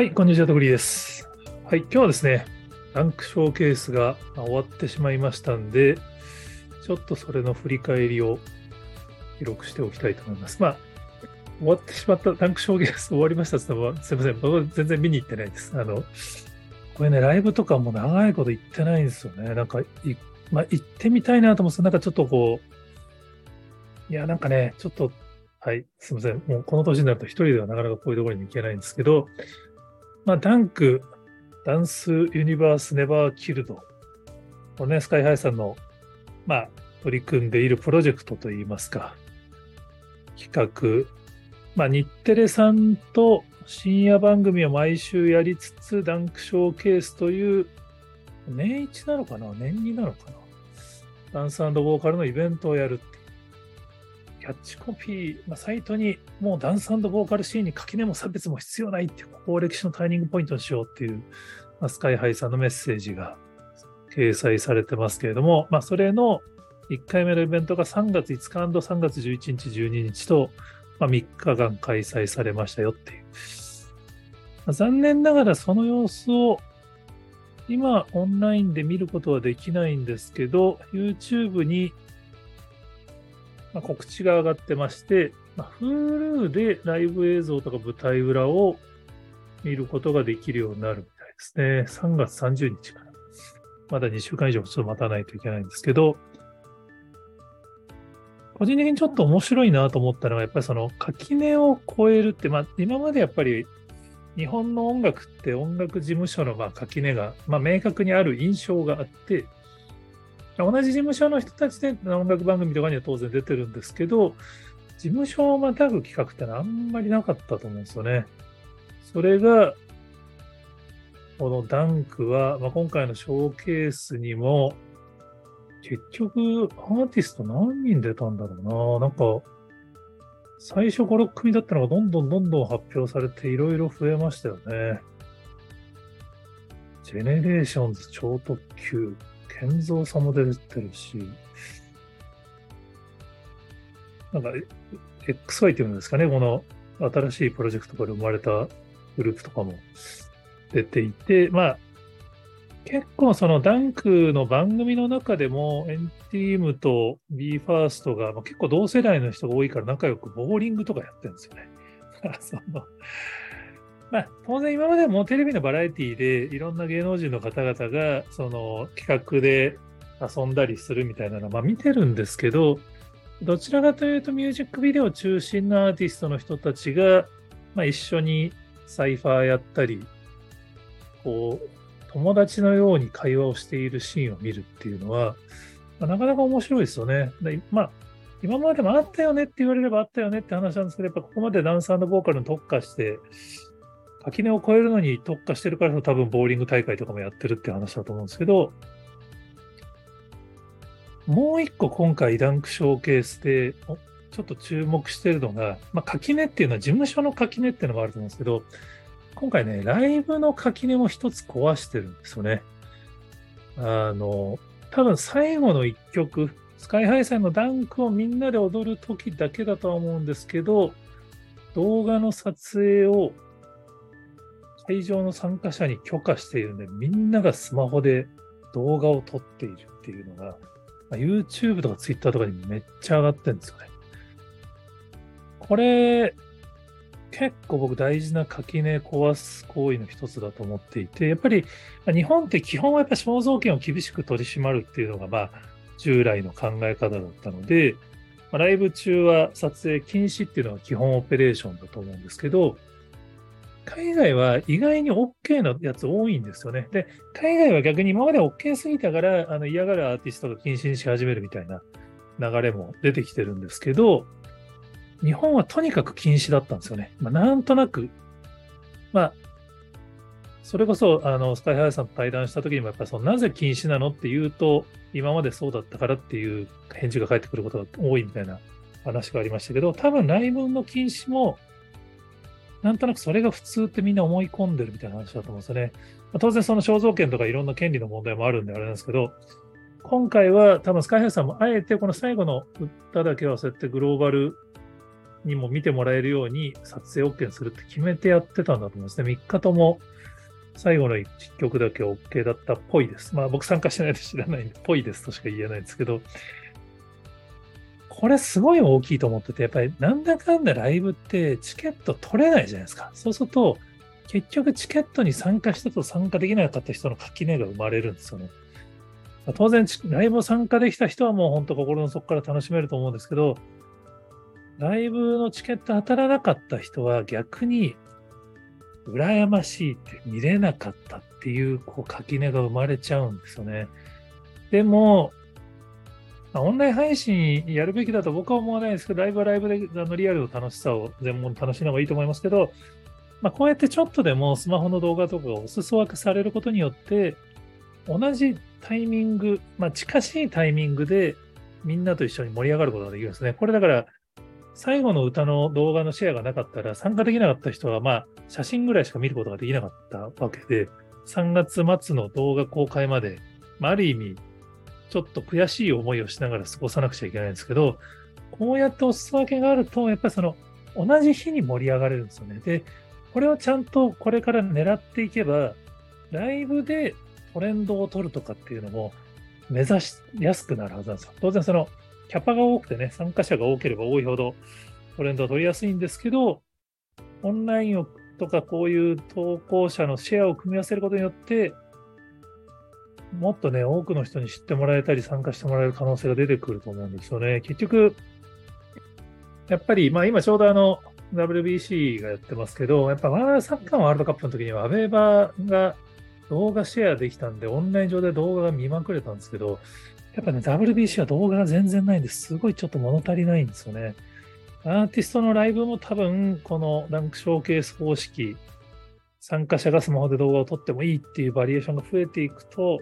はい、こんにちは、とぐりです。はい、今日はですね、ランクショーケースが終わってしまいましたんで、ちょっとそれの振り返りを記録しておきたいと思います。まあ、終わってしまったランクショーケース終わりましたって言っても、すみません、僕は全然見に行ってないです。あの、これね、ライブとかも長いこと行ってないんですよね。なんかい、まあ、行ってみたいなと思うんですけど、なんかちょっとこう、いや、なんかね、ちょっと、はい、すみません。もうこの年になると一人ではなかなかこういうところに行けないんですけど、まあ、ダンク、ダンスユニバースネバーキルド。これね、スカイハイさんの、まあ、取り組んでいるプロジェクトといいますか、企画。まあ、日テレさんと深夜番組を毎週やりつつ、ダンクショーケースという、年一なのかな？年2なのかな？ダンスボーカルのイベントをやるって。キャッチコピー、まあ、サイトにもうダンスボーカルシーンに垣根も差別も必要ないっていう、ここを歴史のターニングポイントにしようっていう、まあ、スカイハイさんのメッセージが掲載されてますけれども、まあ、それの1回目のイベントが3月5日 &3 月11日、12日と、まあ、3日間開催されましたよっていう。まあ、残念ながらその様子を今オンラインで見ることはできないんですけど、YouTube にまあ、告知が上がってまして、まあ、Hulu でライブ映像とか舞台裏を見ることができるようになるみたいですね。3月30日から。まだ2週間以上ちょっと待たないといけないんですけど、個人的にちょっと面白いなと思ったのは、やっぱりその垣根を超えるって、まあ、今までやっぱり日本の音楽って音楽事務所のまあ垣根が、まあ、明確にある印象があって、同じ事務所の人たちで音楽番組とかには当然出てるんですけど、事務所をまたぐ企画ってのはあんまりなかったと思うんですよね。それが、このダンクは、まあ、今回のショーケースにも、結局、アーティスト何人出たんだろうな。なんか、最初5、6組だったのがどんどんどんどん発表されていろいろ増えましたよね。 GENERATIONS 超特急、健三さんも出てるし、なんか、XY っていうんですかね、この新しいプロジェクトから生まれたグループとかも出ていて、まあ、結構その D.U.N.K. の番組の中でも、&TEAM と BE:FIRST が、まあ、結構同世代の人が多いから仲良くボーリングとかやってるんですよね。そのまあ、当然今までもテレビのバラエティでいろんな芸能人の方々がその企画で遊んだりするみたいなのはまあ見てるんですけど、どちらかというとミュージックビデオ中心のアーティストの人たちが、まあ、一緒にサイファーやったり、こう、友達のように会話をしているシーンを見るっていうのは、まあ、なかなか面白いですよね。でまあ、今までもあったよねって言われればあったよねって話なんですけど、やっぱここまでダンスボーカルに特化して、垣根を越えるのに特化してるから多分ボーリング大会とかもやってるって話だと思うんですけど、もう一個今回ダンクショーケースでちょっと注目してるのが、まあ、垣根っていうのは事務所の垣根っていうのがあると思うんですけど、今回ね、ライブの垣根も一つ壊してるんですよね。あの、多分最後の一曲、スカイハイさんのダンクをみんなで踊る時だけだとは思うんですけど、動画の撮影を会場の参加者に許可しているんで、みんながスマホで動画を撮っているっていうのが、まあ、YouTube とか Twitter とかにめっちゃ上がってるんですよね。これ、結構僕大事な垣根壊す行為の一つだと思っていて、やっぱり日本って基本はやっぱ肖像権を厳しく取り締まるっていうのが、まあ、従来の考え方だったので、ま、ライブ中は撮影禁止っていうのが基本オペレーションだと思うんですけど、海外は意外に OK なやつ多いんですよね。で、海外は逆に今まで OK すぎたから、あの嫌がるアーティストが禁止にし始めるみたいな流れも出てきてるんですけど、日本はとにかく禁止だったんですよね。まあ、なんとなく、まあ、それこそ、あの、スカイハイさんと対談した時にも、やっぱり、なぜ禁止なのって言うと、今までそうだったからっていう返事が返ってくることが多いみたいな話がありましたけど、多分ライブの禁止も、なんとなくそれが普通ってみんな思い込んでるみたいな話だと思うんですよね。まあ、当然その肖像権とかいろんな権利の問題もあるんであれなんですけど、今回は多分スカイハイさんもあえてこの最後の歌だけはそうやってグローバルにも見てもらえるように撮影 OK にするって決めてやってたんだと思うんですね。3日とも最後の1曲だけ OK だったっぽいです。まあ僕参加してないと知らないんで、ぽいですとしか言えないんですけど、これすごい大きいと思ってて、やっぱりなんだかんだライブってチケット取れないじゃないですか。そうすると、結局チケットに参加したと参加できなかった人の垣根が生まれるんですよね。当然、ライブを参加できた人はもう本当心の底から楽しめると思うんですけど、ライブのチケット当たらなかった人は逆に羨ましいって見れなかったっていうこう垣根が生まれちゃうんですよね。でも、オンライン配信やるべきだと僕は思わないですけど、ライブはライブであのリアルの楽しさを全問楽しんだ方がいいと思いますけど、まあ、こうやってちょっとでもスマホの動画とかがお裾分けされることによって、同じタイミング、まあ、近しいタイミングでみんなと一緒に盛り上がることができるんですね。これだから、最後の歌の動画のシェアがなかったら、参加できなかった人は、まあ、写真ぐらいしか見ることができなかったわけで、3月末の動画公開まで、まあ、ある意味、ちょっと悔しい思いをしながら過ごさなくちゃいけないんですけど、こうやってお裾分けがあると、やっぱりその、同じ日に盛り上がれるんですよね。で、これをちゃんとこれから狙っていけば、ライブでトレンドを取るとかっていうのも目指しやすくなるはずなんですよ。当然そのキャパが多くてね、参加者が多ければ多いほどトレンドは取りやすいんですけど、オンラインをとかこういう投稿者のシェアを組み合わせることによって、もっとね、多くの人に知ってもらえたり参加してもらえる可能性が出てくると思うんですよね。結局、やっぱり、まあ今ちょうどあの、WBC がやってますけど、やっぱサッカーワールドカップの時にはアベーバーが動画シェアできたんで、オンライン上で動画が見まくれたんですけど、やっぱね、WBC は動画が全然ないんです、すごいちょっと物足りないんですよね。アーティストのライブも多分、このランクショーケース方式、参加者がスマホで動画を撮ってもいいっていうバリエーションが増えていくと、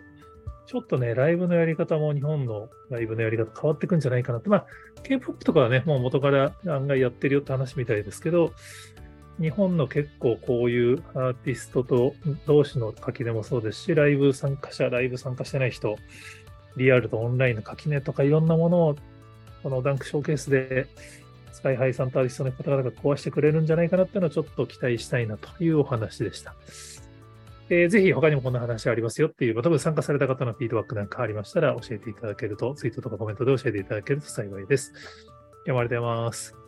ちょっとね、ライブのやり方も日本のライブのやり方変わってくんじゃないかなって。まあ、K-POP とかはね、もう元から案外やってるよって話みたいですけど、日本の結構こういうアーティストと同士の垣根もそうですし、ライブ参加者、ライブ参加してない人、リアルとオンラインの垣根とかいろんなものを、このダンクショーケースで、スカイハイさんとアーティストの方々が壊してくれるんじゃないかなっていうのをちょっと期待したいなというお話でした。えー、ぜひ他にもこんな話ありますよっていう、ま、多分参加された方のフィードバックなんかありましたら教えていただけると、ツイートとかコメントで教えていただけると幸いです。山ありがとうございます。